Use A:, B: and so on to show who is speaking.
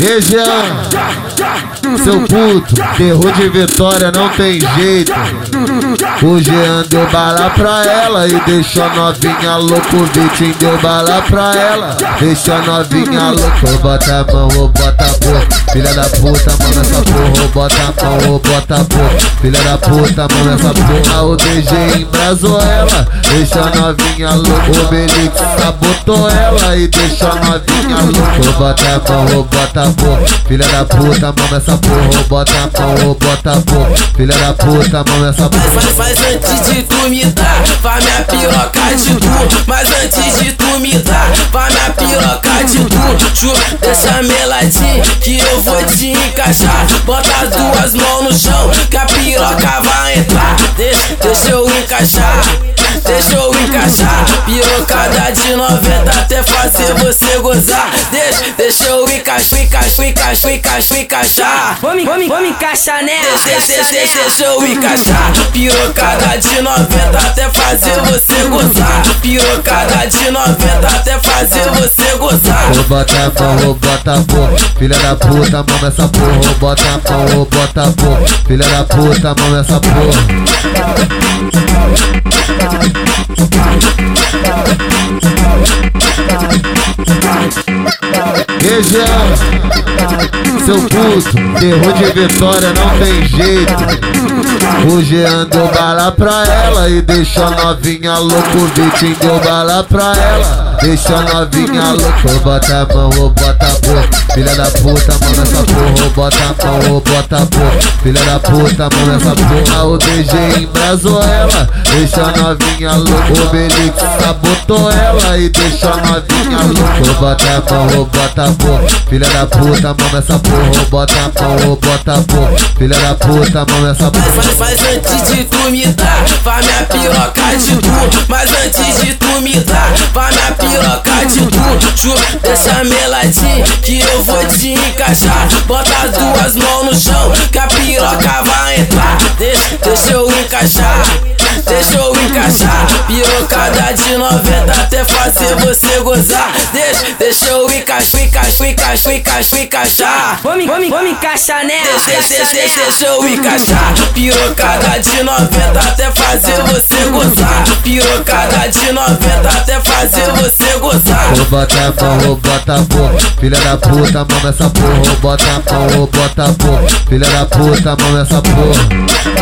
A: Região, seu puto, terror de vitória não tem jeito. O Jean deu bala pra ela e deixou a novinha louco. O Vitinho deu bala pra ela, deixou a novinha louco. Bota a mão ou bota a boca, filha da puta, mão nessa porra. Bota a mão ou bota a boca, filha da puta, mão nessa porra. O DG embrasou ela, deixou a novinha louco. O Belix sabotou ela e deixou a novinha louco. Bota a mão ou bota a boca, filha da puta, mão nessa porra. Ou bota a mão ou bota a boca, filha da puta, mão nessa porra.
B: Faz, faz antes de tu me dar, vai minha piroca de tu. Mas antes de tu me dar, vai minha piroca de tu. Chu, deixa meladinha que eu vou te encaixar. Bota as duas mãos no chão, que a piroca vai entrar. Deixa, deixa eu encaixar. Deixa eu encaixar, pirocada de 90 até fazer você gozar. Deixa, deixa eu encaixar, encaixar, encaixar, encaixar, encaixar.
C: Vamos, vamos, vamos encaixar nela.
B: Deixa, deixa, deixa, deixa eu encaixar. Pirocada de 90 até fazer você gozar. Pirocada de 90 até fazer você gozar.
A: Ou bota a mão ou bota a boca, filha da puta, mão nessa porra. Ou bota a mão ou bota a boca, filha da puta, mão nessa porra. Região, seu puto, terror de vitória não tem jeito. O Jean deu bala pra ela e deixou a novinha louco. O Vitinho deu bala pra ela, deixou a novinha louco. Bota a mão ou bota a boca, filha da puta, mão nessa porra. Bota a mão ou bota a boca, filha da puta, mão nessa porra. O DG embrasou ela, deixou a novinha louco. O Belix sabotou ela e deixou a novinha louco. Bota a mão ou bota a boca, filha da puta, mão nessa porra. Bota a mão ou bota a boca, filha da puta, mão nessa porra.
B: Faz, faz antes de tu me dar, vai minha piroca de tu. Mas antes de tu dar, vai minha piroca de tu. Chu, deixa meladinha que eu vou te encaixar. Bota as duas mãos no chão, que a piroca vai entrar. Deixa, deixa eu encaixar. Deixa eu encaixar, pirocada de 90 até fazer você gozar. Deixa, deixa eu encaixar, encaixar, encaixar, encaixar, encaixar.
C: Vamos, vamos, vamos encaixar nela.
B: Deixa, deixa, deixa, deixa eu encaixar. Pirocada de 90 até fazer você gozar. Pirocada de 90 até fazer você gozar.
A: Ou bota a mão ou bota a boca, filha da puta, mão nessa porra. Ou bota a mão ou bota a boca, filha da puta, mão nessa porra.